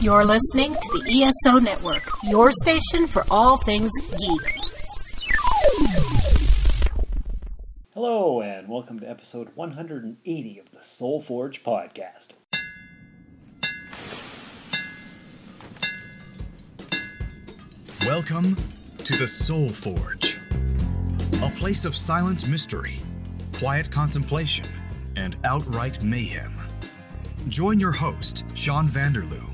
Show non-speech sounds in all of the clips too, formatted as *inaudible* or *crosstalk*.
You're listening to the ESO Network, your station for all things geek. Hello, and welcome to episode 180 of the Soul Forge podcast. Welcome to the Soul Forge, a place of silent mystery, quiet contemplation, and outright mayhem. Join your host, Sean Vanderloo,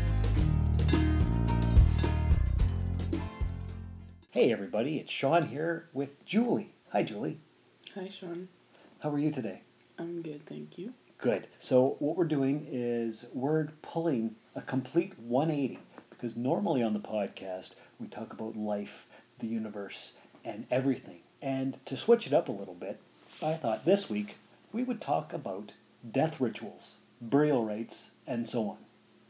Hey, everybody, it's Sean here with Julie. Hi, Julie. Hi, Sean. How are you today? I'm good, thank you. Good. So, what we're doing is we're pulling a complete 180 because normally on the podcast we talk about life, the universe, and everything. And to switch it up a little bit, I thought this week we would talk about death rituals, burial rites, and so on.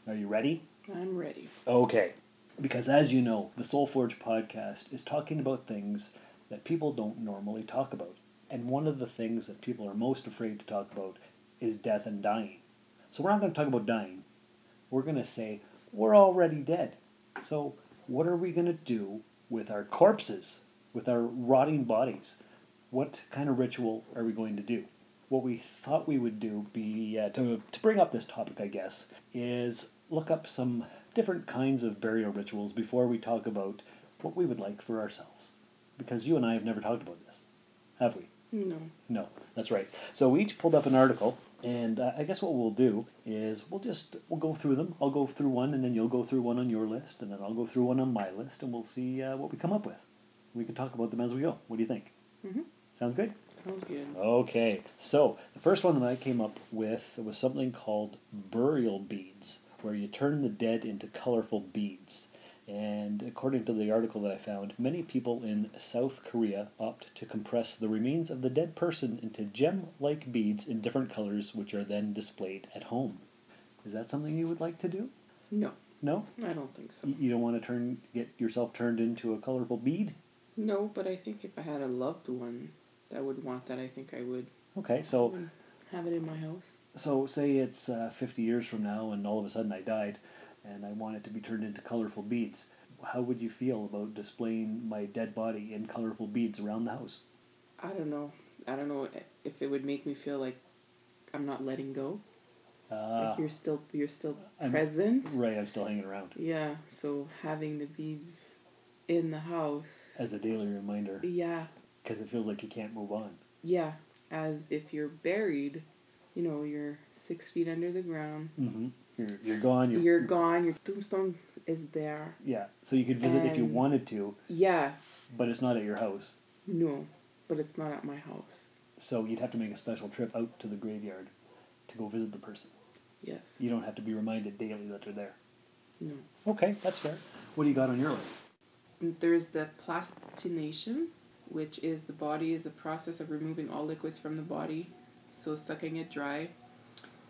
Are you ready? I'm ready. Okay. Because as you know, the Soul Forge podcast is talking about things that people don't normally talk about. And one of the things that people are most afraid to talk about is death and dying. So we're not going to talk about dying. We're going to say, we're already dead. So what are we going to do with our corpses, with our rotting bodies? What kind of ritual are we going to do? What we thought we would do, be uh, to, to bring up this topic, I guess, is look up some different kinds of burial rituals before we talk about what we would like for ourselves. Because you and I have never talked about this, have we? No. No, that's right. So we each pulled up an article, and uh, I guess what we'll do is we'll just we'll go through them. I'll go through one, and then you'll go through one on your list, and then I'll go through one on my list, and we'll see uh, what we come up with. We can talk about them as we go. What do you think? Mhm. Sounds good. Sounds good. Okay, so the first one that I came up with was something called burial beads, where you turn the dead into colorful beads. And according to the article that I found, many people in South Korea opt to compress the remains of the dead person into gem like beads in different colors, which are then displayed at home. Is that something you would like to do? No, No? I don't think so. You don't want to turn get yourself turned into a colorful bead? No, but I think if I had a loved one that would want that, I think I would Okay, so have it in my house. So, say it's uh, 50 years from now, and all of a sudden I died, and I want it to be turned into colorful beads. How would you feel about displaying my dead body in colorful beads around the house? I don't know. I don't know if it would make me feel like I'm not letting go. Uh, like you're still you're still I'm- present. right, I'm still hanging around Yeah. So having the beads in the house. as a daily reminder Yeah. because it feels like you can't move on. Yeah. As if you're buried, you know, you're six feet under the ground. Mm-hmm. You're, you're gone. You're, You're gone. Your tombstone is there. Yeah, so you could visit if you wanted to, Yeah. but it's not at your house. No, but it's not at my house. So you'd have to make a special trip out to the graveyard to go visit the person. Yes. You don't have to be reminded daily that they're there. No. Okay, that's fair. What do you got on your list? There's the plastination, which is the body is a process of removing all liquids from the body, so sucking it dry,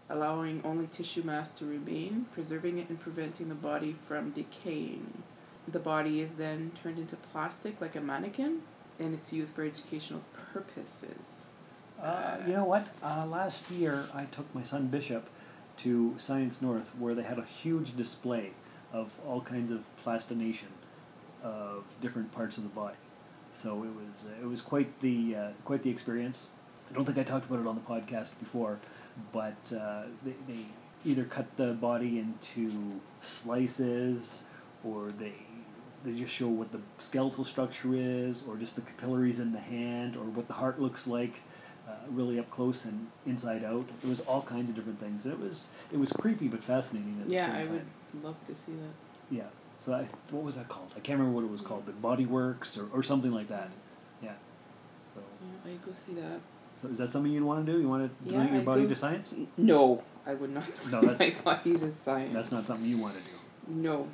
allowing only tissue mass to remain, preserving it and preventing the body from decaying. The body is then turned into plastic like a mannequin, and it's used for educational purposes. Uh, you know what? Uh, last year, I took my son Bishop to Science North, where they had a huge display of all kinds of plastination of different parts of the body. So it was it was quite the uh, quite the experience. I don't think I talked about it on the podcast before, but uh, they, they either cut the body into slices, or they they just show what the skeletal structure is, or just the capillaries in the hand, or what the heart looks like, uh, really up close and inside out. It was all kinds of different things. And it was it was creepy but fascinating at the Yeah, same I time. would love to see that. Yeah. So I, what was that called? I can't remember what it was called, but Body Works or, or something like that. Yeah. So, Yeah, I'd go see that. So is that something you'd want to do? You want to Yeah, donate your I'd body go- to science? No, I would not No, that- my body to science. That's not something you want to do. No,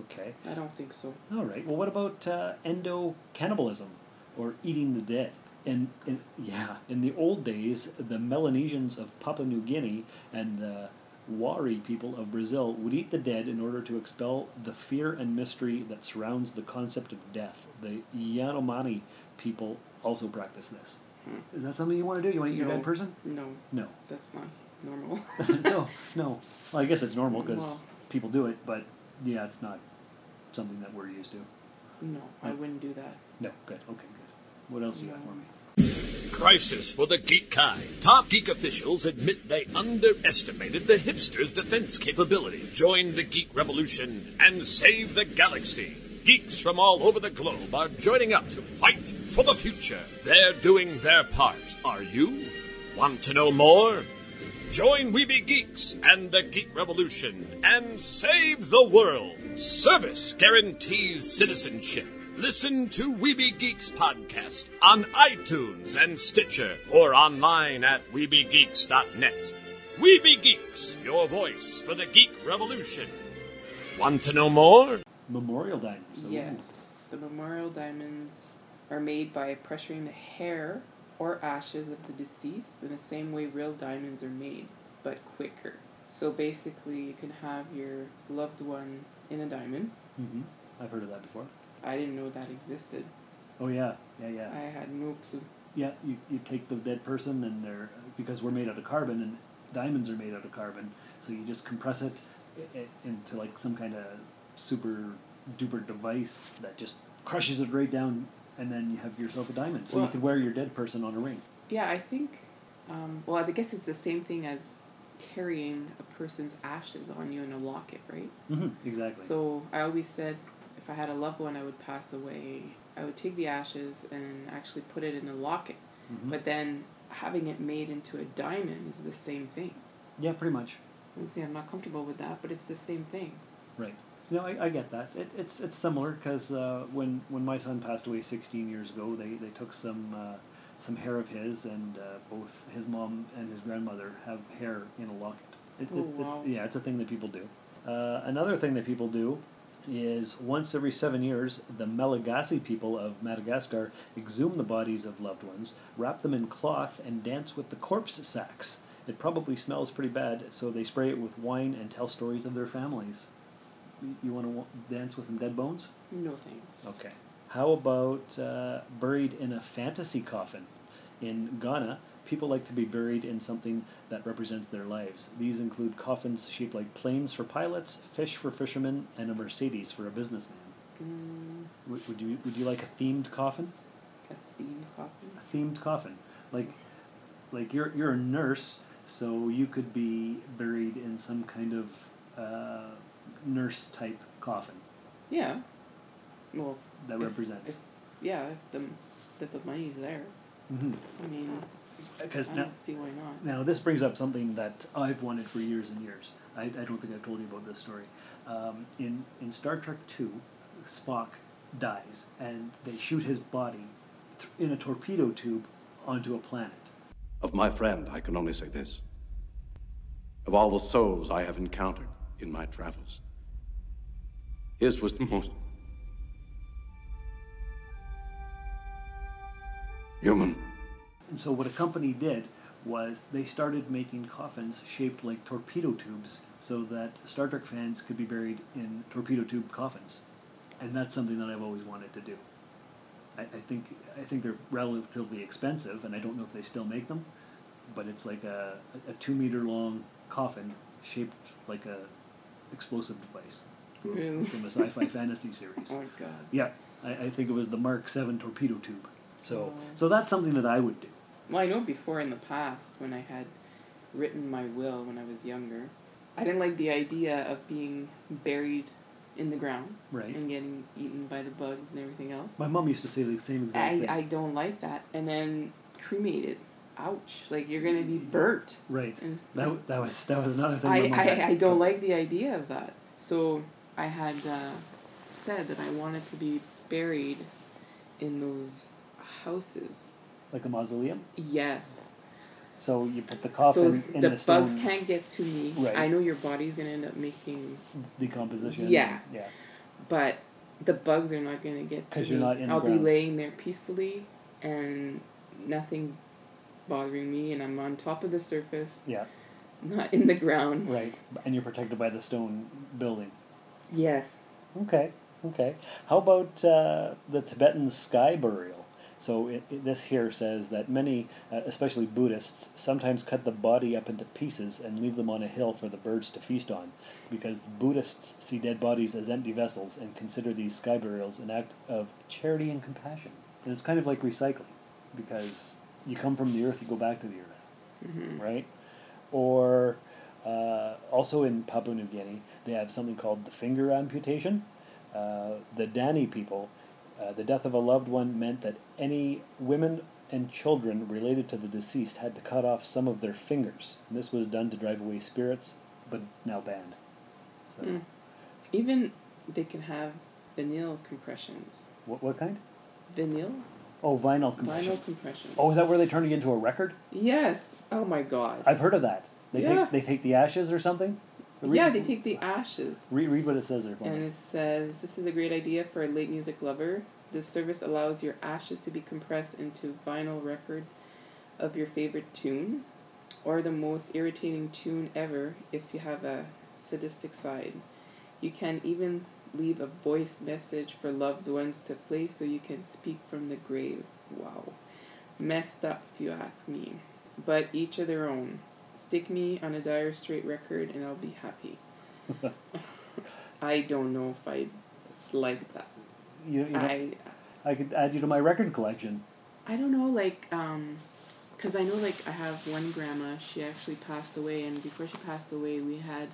Okay. I don't think so. All right. Well, what about uh, endo cannibalism or eating the dead. And, and yeah, in the old days, the Melanesians of Papua New Guinea and the Wari people of Brazil would eat the dead in order to expel the fear and mystery that surrounds the concept of death. The Yanomami people also practice this. Hmm. Is that something you want to do? You want to eat your No. dead person? No, No. that's not normal. *laughs* no, no. Well, I guess it's normal because Well- people do it, but yeah, it's not something that we're used to. no, I wouldn't do that. No, good. Okay, good. What else do you got for me? Crisis for the geek kind. Top geek officials admit they underestimated the hipsters' defense capability. Join the geek revolution and save the galaxy. Geeks from all over the globe are joining up to fight for the future. They're doing their part. Are you? Want to know more? Join Weeby Geeks and the Geek Revolution and save the world. Service guarantees citizenship. Listen to Weeby Geeks podcast on iTunes and Stitcher or online at WeebyGeeks.net. Weeby Geeks, your voice for the Geek Revolution. Want to know more? Memorial diamonds. Yes, the memorial diamonds are made by pressuring the hair or ashes of the deceased in the same way real diamonds are made, but quicker. So basically, you can have your loved one in a diamond. hmm I've heard of that before. I didn't know that existed. Oh yeah, yeah, yeah. I had no clue. Yeah, you, you take the dead person and they're because we're made out of carbon and diamonds are made out of carbon, so you just compress it into like some kind of super duper device that just crushes it right down, and then you have yourself a diamond. So Well- you could wear your dead person on a ring. Yeah, I think. Um, well, I guess it's the same thing as carrying a person's ashes on you in a locket, right? hmm Exactly. So I always said if I had a loved one I would pass away, I would take the ashes and actually put it in a locket. Mhm. But then having it made into a diamond is the same thing. yeah, pretty much. Obviously, I'm not comfortable with that, but it's the same thing. Right. No, I, I get that. It, it's it's similar because uh, when when my son passed away 16 years ago, they, they took some uh, some hair of his, and uh, both his mom and his grandmother have hair in a locket. It, Oh, it- it- wow. yeah, it's a thing that people do. Uh, another thing that people do is once every seven years, the Malagasy people of Madagascar exhume the bodies of loved ones, wrap them in cloth, and dance with the corpse sacks. It probably smells pretty bad, so they spray it with wine and tell stories of their families. You- want to dance with some dead bones? No thanks. Okay. How about uh, buried in a fantasy coffin? In Ghana, people like to be buried in something that represents their lives. These include coffins shaped like planes for pilots, fish for fishermen, and a Mercedes for a businessman. Mm, Would, would you would you like a themed coffin? a theme coffin. A themed coffin, like like you're you're a nurse, so you could be buried in some kind of uh, nurse type coffin Yeah. Well, that If- represents. if- yeah, if the if the money's there. hmm I mean, Because I now, don't see why not. Now, this brings up something that I've wanted for years and years. I, I don't think I've told you about this story. Um, in, in Star Trek Two, Spock dies, and they shoot his body th- in a torpedo tube onto a planet. Of my friend, I can only say this. Of all the souls I have encountered in my travels, his was the most human. And so, what a company did was they started making coffins shaped like torpedo tubes so that Star Trek fans could be buried in torpedo tube coffins. And that's something that I've always wanted to do. I, I think I think they're relatively expensive, and I don't know if they still make them, but it's like a, a two meter long coffin shaped like a explosive device Really? from a sci-fi *laughs* fantasy series. Oh god. Yeah, I, I think it was the Mark Seven torpedo tube. So Oh. so that's something that I would do. Well, I know before in the past when I had written my will when I was younger, I didn't like the idea of being buried in the ground Right. and getting eaten by the bugs and everything else. My mom used to say the same exact I, thing. I don't like that. And then cremated. Ouch. Like you're gonna be burnt. right. And- That, that was that was another thing. I, I. I don't like the idea of that. So I had uh, said that I wanted to be buried in those houses. like a mausoleum. Yes. So you put the coffin so in the, the, stone bugs can't get to me. Right. I know your body's gonna end up making, decomposition. Yeah. Yeah. but the bugs are not gonna get to me. you're not in the I'll be laying there peacefully and nothing bothering me, and I'm on top of the surface, Yeah, not in the ground. right. And you're protected by the stone building. Yes. Okay, okay. How about uh, the Tibetan sky burial? So it, it- this here says that many, uh, especially Buddhists, sometimes cut the body up into pieces and leave them on a hill for the birds to feast on, because the Buddhists see dead bodies as empty vessels and consider these sky burials an act of charity and compassion. And it's kind of like recycling, because you come from the earth, you go back to the earth, hmm right? Or uh, also in Papua New Guinea, they have something called the finger amputation. Uh, the Dani people, uh, the death of a loved one meant that any women and children related to the deceased had to cut off some of their fingers. And this was done to drive away spirits, but now banned. So, Mm. Even they can have vinyl compressions. what, what kind? Vinyl? Oh, vinyl compression. Vinyl compression. Oh, is that where they turn it into a record? Yes. Oh my god. I've heard of that. They Yeah. take they take the ashes or something. Read- yeah, they take the ashes. Read, read what it says there. And it says, This is a great idea for a late music lover. This service allows your ashes to be compressed into vinyl record of your favorite tune or the most irritating tune ever if you have a sadistic side. You can even leave a voice message for loved ones to play so you can speak from the grave. Wow. Messed up if you ask me. But each of their own. Stick me on a Dire Straits record and I'll be happy. *laughs* I don't know if I like that. You, you know, I I could add you to my record collection. I don't know like um cuz I know like I have one grandma, she actually passed away and before she passed away we had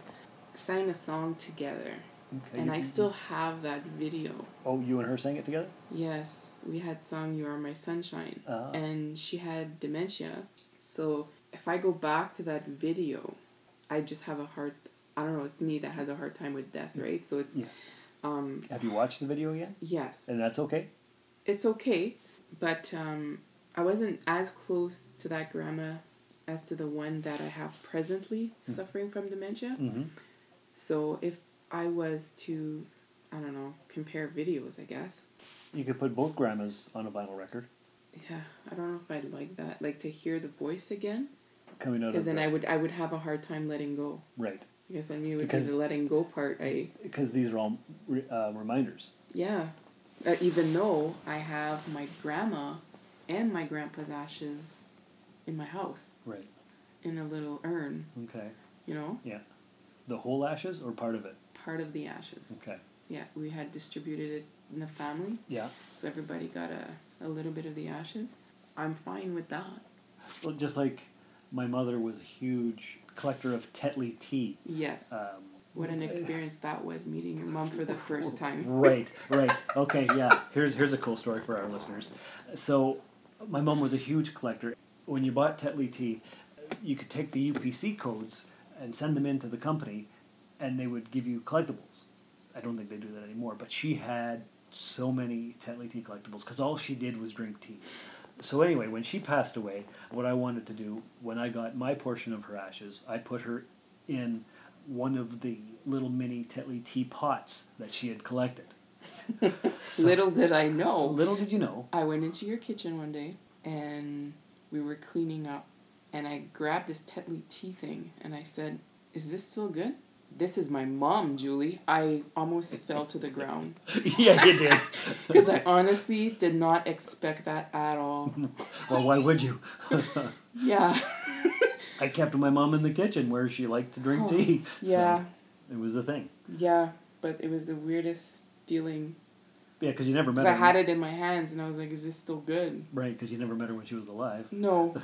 sang a song together. Okay, And you- I still have that video. Oh, you and her sang it together? Yes, we had sung You Are My Sunshine. Ah. And she had dementia. So if I go back to that video, I just have a hard I don't know, it's me that has a hard time with death, right? So it's Yeah. um Have you watched the video yet? yes. And that's okay. it's okay, but um, I wasn't as close to that grandma as to the one that I have presently suffering from dementia. Mm-hmm. So if I was to, I don't know, compare videos, I guess. You could put both grandmas on a vinyl record Yeah, I don't know if I'd like that. Like to hear the voice again, coming out because then the, I would I would have a hard time letting go. right Because I knew it Because- was the letting go part. I because these are all re, uh, reminders. yeah, uh, even though I have my grandma and my grandpa's ashes in my house Right. in a little urn. Okay. You know, Yeah, The whole ashes or part of it? Part of the ashes. Okay. Yeah, we had distributed it in the family, Yeah. so everybody got a, a little bit of the ashes. I'm fine with that. Well, just like my mother was a huge collector of Tetley tea. Yes. Um, what an experience that was meeting your mom for the first time. *laughs* Right, right. Okay, yeah. Here's here's a cool story for our listeners. So, my mom was a huge collector. When you bought Tetley tea, you could take the UPC codes and send them into the company, and they would give you collectibles. I don't think they do that anymore, but she had so many Tetley tea collectibles because all she did was drink tea. So anyway, when she passed away, what I wanted to do when I got my portion of her ashes, I put her in one of the little mini Tetley tea pots that she had collected. *laughs* So- Little did I know. Little did you know. I went into your kitchen one day and we were cleaning up and I grabbed this Tetley tea thing and I said, Is this still good? This is my mom, Julie. I almost *laughs* fell to the ground yeah, you did. *laughs* because I honestly did not expect that at all. *laughs* well, why would you? Yeah. I kept my mom in the kitchen where she liked to drink Oh, tea. So Yeah. it was a thing. Yeah. But it was the weirdest feeling Yeah, because you never met her. I had it in my hands and I was like, Is this still good? Right, because you never met her when she was alive. No.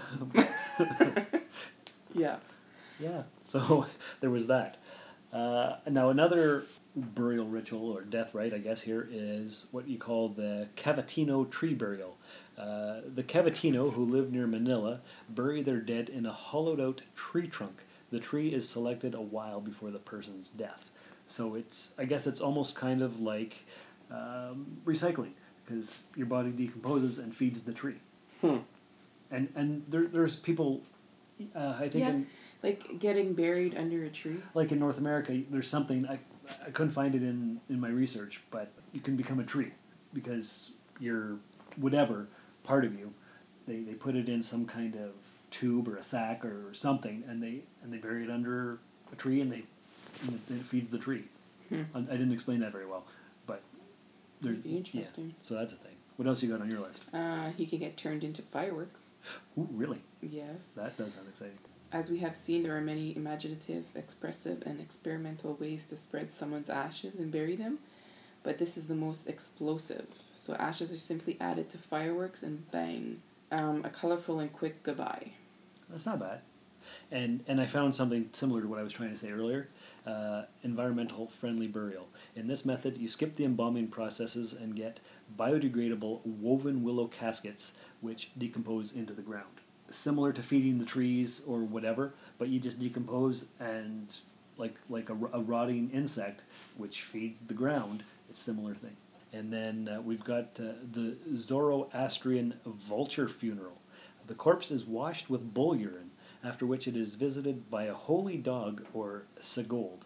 yeah. Yeah, so there was that. Uh, now, another burial ritual or death rite, I guess, here is what you call the Caviteño tree burial. Uh, the Caviteño, who live near Manila, bury their dead in a hollowed out tree trunk. The tree is selected a while before the person's death. So it's, I guess, it's almost kind of like um, recycling because your body decomposes and feeds the tree. Hmm. And and there, there's people, uh, I think, Yeah. in, Like getting buried under a tree. like in North America, there's something I, I couldn't find it in in my research, but you can become a tree because your whatever part of you, they, they put it in some kind of tube or a sack or something, and they and they bury it under a tree, and they and it, it feeds the tree. Hmm. I, didn't explain that very well, but there's interesting. Yeah, so that's a thing. What else you got on your list? Uh, he can get turned into fireworks. Ooh, really? Yes. That does sound exciting. As we have seen, there are many imaginative, expressive, and experimental ways to spread someone's ashes and bury them, but this is the most explosive. So ashes are simply added to fireworks and bang, um, a colorful and quick goodbye. That's not bad. And and I found something similar to what I was trying to say earlier. Uh, environmental friendly burial. In this method, you skip the embalming processes and get biodegradable woven willow caskets, which decompose into the ground. Similar to feeding the trees or whatever, but you just decompose and like like a, a rotting insect, which feeds the ground. It's similar thing. And then uh, we've got uh, the Zoroastrian vulture funeral. The corpse is washed with bull urine, after which it is visited by a holy dog or sagdid.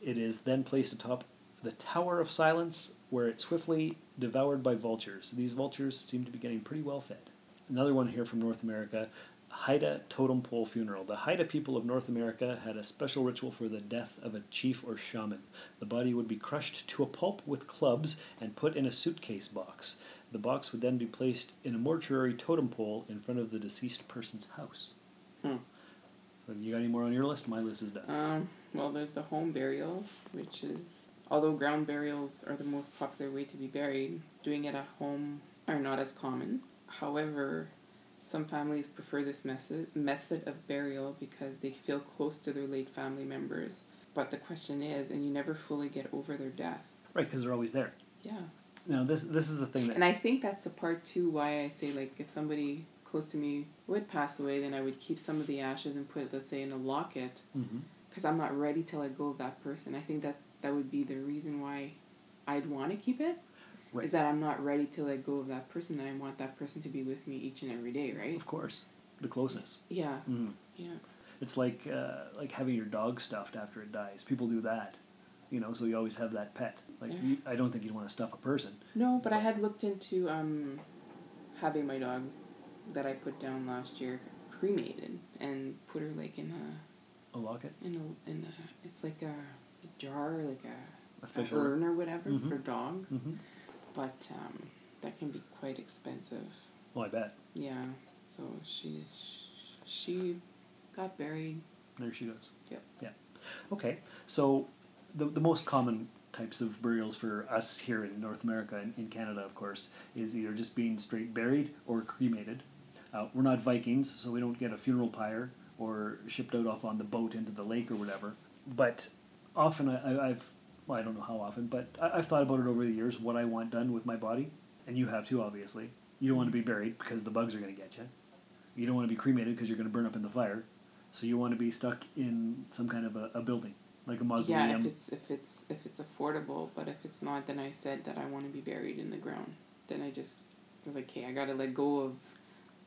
It is then placed atop the Tower of Silence, where it's swiftly devoured by vultures. These vultures seem to be getting pretty well fed. Another one here from North America Haida Totem Pole Funeral. The Haida people of North America had a special ritual for the death of a chief or shaman. The body would be crushed to a pulp with clubs and put in a suitcase box. The box would then be placed in a mortuary totem pole in front of the deceased person's house. Hmm. So, you got any more on your list? My list is done. Um, well, there's the home burial, which is, although ground burials are the most popular way to be buried, doing it at home are not as common. However, some families prefer this method method of burial because they feel close to their late family members. But the question is, and you never fully get over their death. Right, because they're always there. Yeah. Now, this this is the thing that And I think that's the part too why I say like if somebody close to me would pass away, then I would keep some of the ashes and put it, let's say, in a locket, because I'm not ready to let go of that person. I think that's that would be the reason why I'd want to keep it. Right. Is that I'm not ready to let go of that person, and I want that person to be with me each and every day, right? Of course, the closeness. Yeah, Mhm. yeah. It's like uh, like having your dog stuffed after it dies. People do that, you know. So you always have that pet. Like Yeah. you, I don't think you'd want to stuff a person. No, but I had looked into um, having my dog that I put down last year cremated and put her like in a A locket, in a in a it's like a, a jar like a, a a urn or whatever Mhm. for dogs, Mhm. but um, that can be quite expensive. Well, I bet. Yeah, so she she got buried. There she goes. Yep. Yeah. Okay. So the the most common types of burials for us here in North America and in Canada, of course, is either just being straight buried or cremated. Uh, we're not Vikings, so we don't get a funeral pyre or shipped out off on the boat into the lake or whatever. But often I, I, I've well, I don't know how often, but I, I've thought about it over the years what I want done with my body, and you have too, obviously. You don't want to be buried because the bugs are going to get you. You don't want to be cremated because you're going to burn up in the fire. So you want to be stuck in some kind of a, a building, like a Yeah, if it's if it's if it's affordable, but if it's not, then I said that I want to be buried in the ground. Then I just was like, okay, I gotta let go of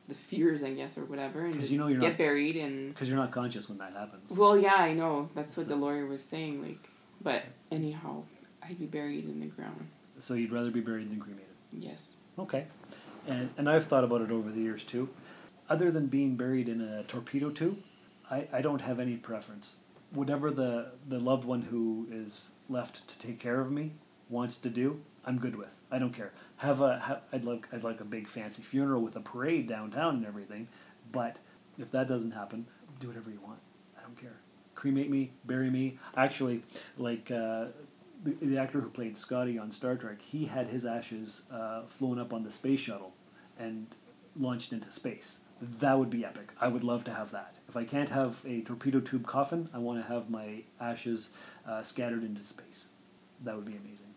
the fears, I guess, or whatever, and just you know get not- buried and. Because you're not conscious when that happens. Well, yeah, I know. That's what So- the lawyer was saying. Like, but anyhow, I'd be buried in the ground. So you'd rather be buried than cremated. Yes. Okay. And, and I've thought about it over the years too. Other than being buried in a torpedo tube, I, I don't have any preference. Whatever the, the loved one who is left to take care of me wants to do, I'm good with. I don't care. Have a have, I'd like I'd like a big fancy funeral with a parade downtown and everything, but if that doesn't happen, do whatever you want. I don't care. Cremate me, bury me. Actually, like uh, the, the actor who played Scotty on Star Trek, he had his ashes uh, flown up on the space shuttle and launched into space. That would be epic. I would love to have that. If I can't have a torpedo tube coffin, I want to have my ashes uh, scattered into space. That would be amazing.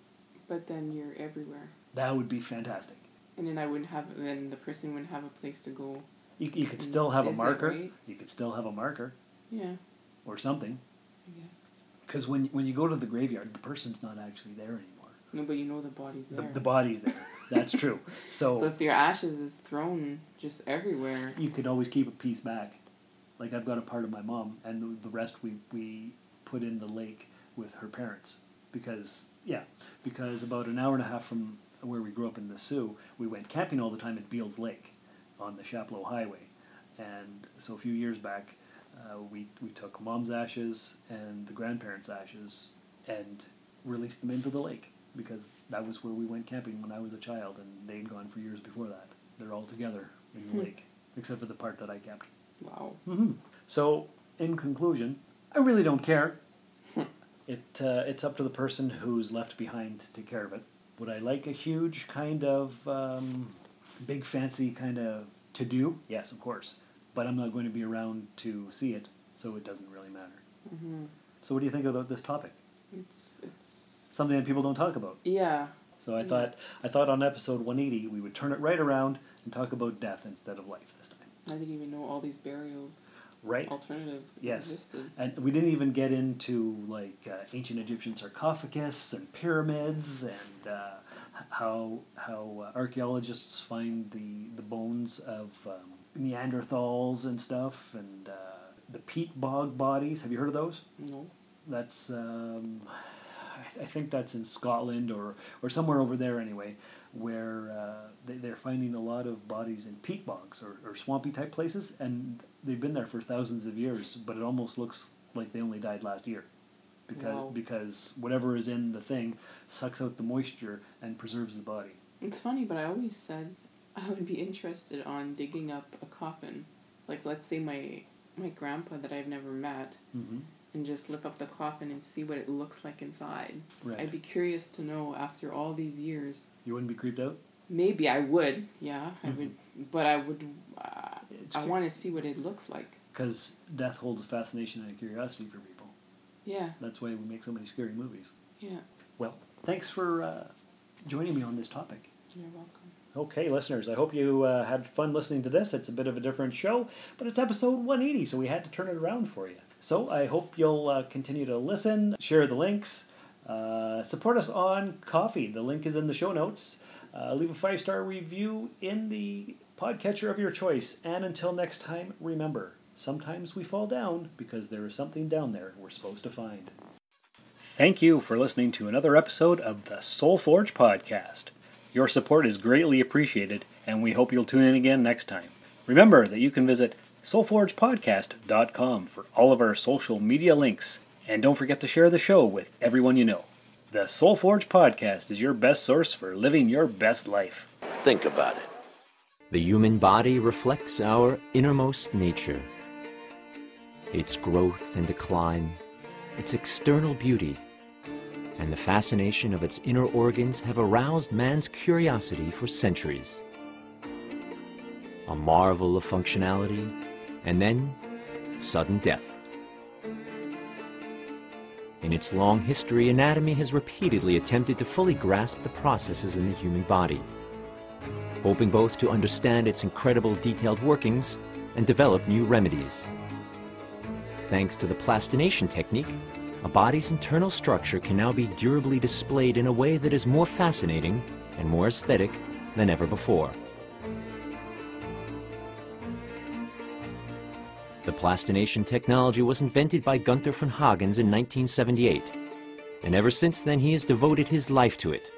But then you're everywhere, That would be fantastic. and then I wouldn't have. Then the person wouldn't have a place to go. You, you could still have a marker. right? You could still have a marker Yeah. or something. I guess. Because when, when you go to the graveyard, the person's not actually there anymore. No, but you know the body's The, there. the body's there. That's true. *laughs* So, so if your ashes is thrown just everywhere, you could always keep a piece back. Like I've got a part of my mom, and the, the rest we, we put in the lake with her parents. Because yeah, because about an hour and a half from where we grew up in the Soo, we went camping all the time at Beals Lake on the Chapleau Highway, and so a few years back, uh, we we took mom's ashes and the grandparents' ashes and released them into the lake because that was where we went camping when I was a child, and they'd gone for years before that. They're all together in the Hmm. lake, except for the part that I kept. Wow. hmm So, in conclusion, I really don't care. It uh, it's up to the person who's left behind to take care of it. Would I like a huge kind of um, big fancy kind of to do? Yes, of course. But I'm not going to be around to see it, so it doesn't really matter. hmm So, what do you think about this topic? It's it's Something that people don't talk about. yeah. So I Yeah. thought I thought on episode 180 we would turn it right around and talk about death instead of life this time. I didn't even know all these burials Right? alternatives Yes. existed. And we didn't even get into like uh, ancient Egyptian sarcophagus and pyramids and uh, how how uh, archaeologists find the the bones of um, Neanderthals and stuff and uh, the peat bog bodies. Have you heard of those? No. That's um, I, th- I think that's in Scotland or or somewhere over there anyway, where uh, they, they're finding a lot of bodies in peat bogs or, or swampy type places, and they've been there for thousands of years, but it almost looks like they only died last year. Because, Wow. because whatever is in the thing sucks out the moisture and preserves the body. It's funny, but I always said I would be interested on digging up a coffin. Like let's say my my grandpa that I've never met Mm-hmm. and just look up the coffin and see what it looks like inside. Right. I'd be curious to know after all these years. you wouldn't be creeped out? Maybe I would, yeah, I would, but I would. Uh, It's I want to see what it looks like. Because death holds a fascination and a curiosity for people. Yeah, That's why we make so many scary movies. yeah. Well, thanks for uh, joining me on this topic. You're welcome. Okay, listeners, I hope you uh, had fun listening to this. It's a bit of a different show, but it's episode 180, so we had to turn it around for you. So I hope you'll uh, continue to listen, share the links, uh, support us on Ko-fi. The link is in the show notes. Uh, leave a five star review in the podcatcher of your choice. And until next time, remember sometimes we fall down because there is something down there we're supposed to find. Thank you for listening to another episode of the Soul Forge podcast. Your support is greatly appreciated, and we hope you'll tune in again next time. Remember that you can visit soulforgepodcast.com for all of our social media links, and don't forget to share the show with everyone you know. The Soul Forge podcast is your best source for living your best life. Think about it. The human body reflects our innermost nature. Its growth and decline, its external beauty, and the fascination of its inner organs have aroused man's curiosity for centuries. A marvel of functionality, and then sudden death. In its long history, anatomy has repeatedly attempted to fully grasp the processes in the human body hoping both to understand its incredible detailed workings and develop new remedies. Thanks to the plastination technique, a body's internal structure can now be durably displayed in a way that is more fascinating and more aesthetic than ever before. The plastination technology was invented by Gunther von Hagens in 1978, and ever since then he has devoted his life to it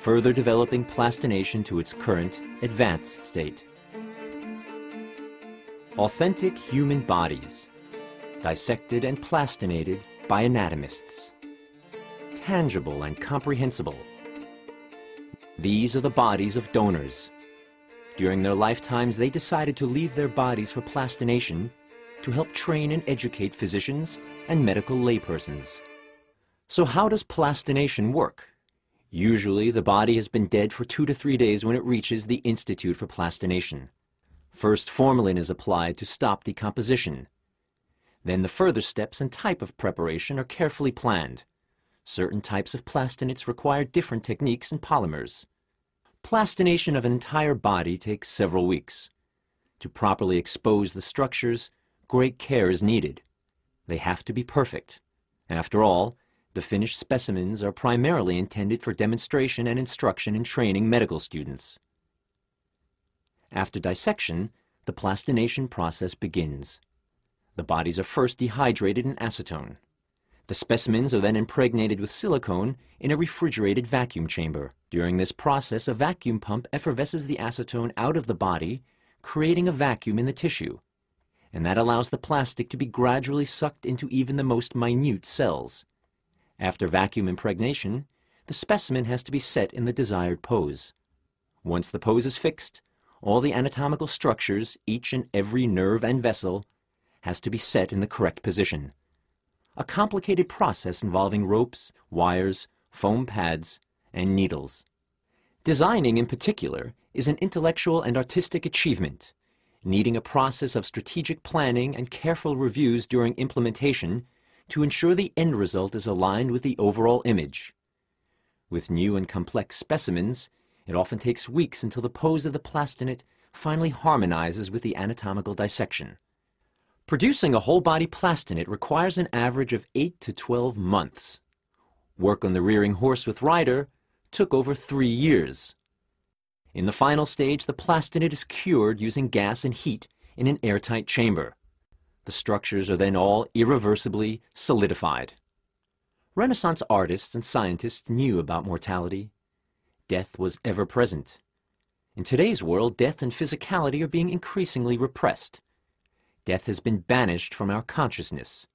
further developing plastination to its current advanced state. Authentic human bodies, dissected and plastinated by anatomists. Tangible and comprehensible. These are the bodies of donors. During their lifetimes, they decided to leave their bodies for plastination to help train and educate physicians and medical laypersons. So how does plastination work? Usually, the body has been dead for two to three days when it reaches the Institute for Plastination. First, formalin is applied to stop decomposition. Then the further steps and type of preparation are carefully planned. Certain types of plastinates require different techniques and polymers. Plastination of an entire body takes several weeks. To properly expose the structures, great care is needed. They have to be perfect. After all, the finished specimens are primarily intended for demonstration and instruction in training medical students. After dissection, the plastination process begins. The bodies are first dehydrated in acetone. The specimens are then impregnated with silicone in a refrigerated vacuum chamber. During this process, a vacuum pump effervesces the acetone out of the body, creating a vacuum in the tissue, and that allows the plastic to be gradually sucked into even the most minute cells. After vacuum impregnation, the specimen has to be set in the desired pose. Once the pose is fixed, all the anatomical structures, each and every nerve and vessel, has to be set in the correct position a complicated process involving ropes, wires, foam pads, and needles. Designing, in particular, is an intellectual and artistic achievement, needing a process of strategic planning and careful reviews during implementation to ensure the end result is aligned with the overall image. With new and complex specimens, it often takes weeks until the pose of the plastinate finally harmonizes with the anatomical dissection. Producing a whole body plastinate requires an average of 8 to 12 months. Work on the rearing horse with rider took over three years. In the final stage, the plastinate is cured using gas and heat in an airtight chamber. The structures are then all irreversibly solidified. Renaissance artists and scientists knew about mortality. Death was ever present. In today's world, death and physicality are being increasingly repressed death has been banished from our consciousness.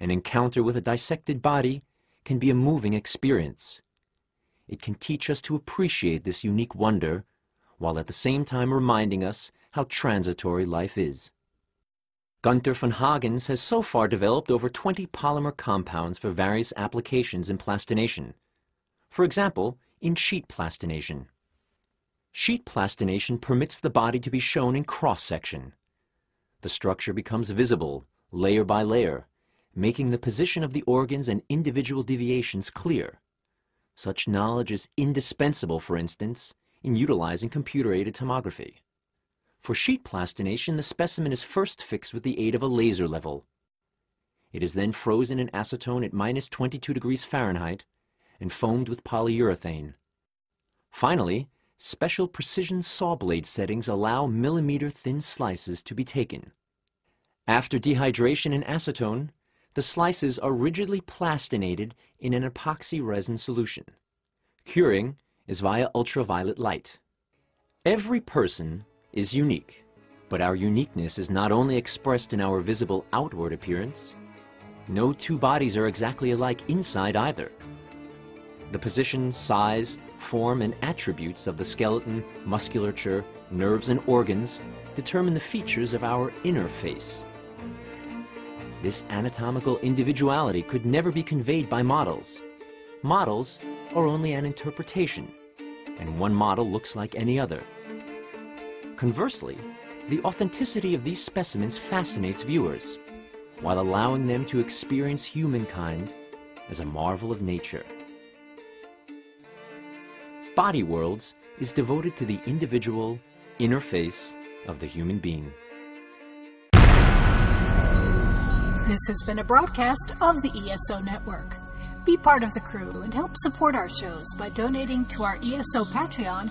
An encounter with a dissected body can be a moving experience. It can teach us to appreciate this unique wonder, while at the same time reminding us how transitory life is. Gunther von Hagens has so far developed over 20 polymer compounds for various applications in plastination. For example, in sheet plastination. Sheet plastination permits the body to be shown in cross-section the structure becomes visible, layer by layer, making the position of the organs and individual deviations clear. Such knowledge is indispensable, for instance, in utilizing computer-aided tomography. For sheet plastination, the specimen is first fixed with the aid of a laser level. It is then frozen in acetone at minus 22 degrees Fahrenheit and foamed with polyurethane. Finally, special precision saw blade settings allow millimeter thin slices to be taken. After dehydration in acetone, the slices are rigidly plastinated in an epoxy resin solution. Curing is via ultraviolet light. Every person is unique, but our uniqueness is not only expressed in our visible outward appearance, no two bodies are exactly alike inside either. The position, size, form, and attributes of the skeleton, musculature, nerves, and organs determine the features of our inner face. This anatomical individuality could never be conveyed by models. Models are only an interpretation, and one model looks like any other. Conversely, the authenticity of these specimens fascinates viewers, while allowing them to experience humankind as a marvel of nature. Body Worlds is devoted to the individual inner face of the human being. This has been a broadcast of the ESO Network. Be part of the crew and help support our shows by donating to our ESO Patreon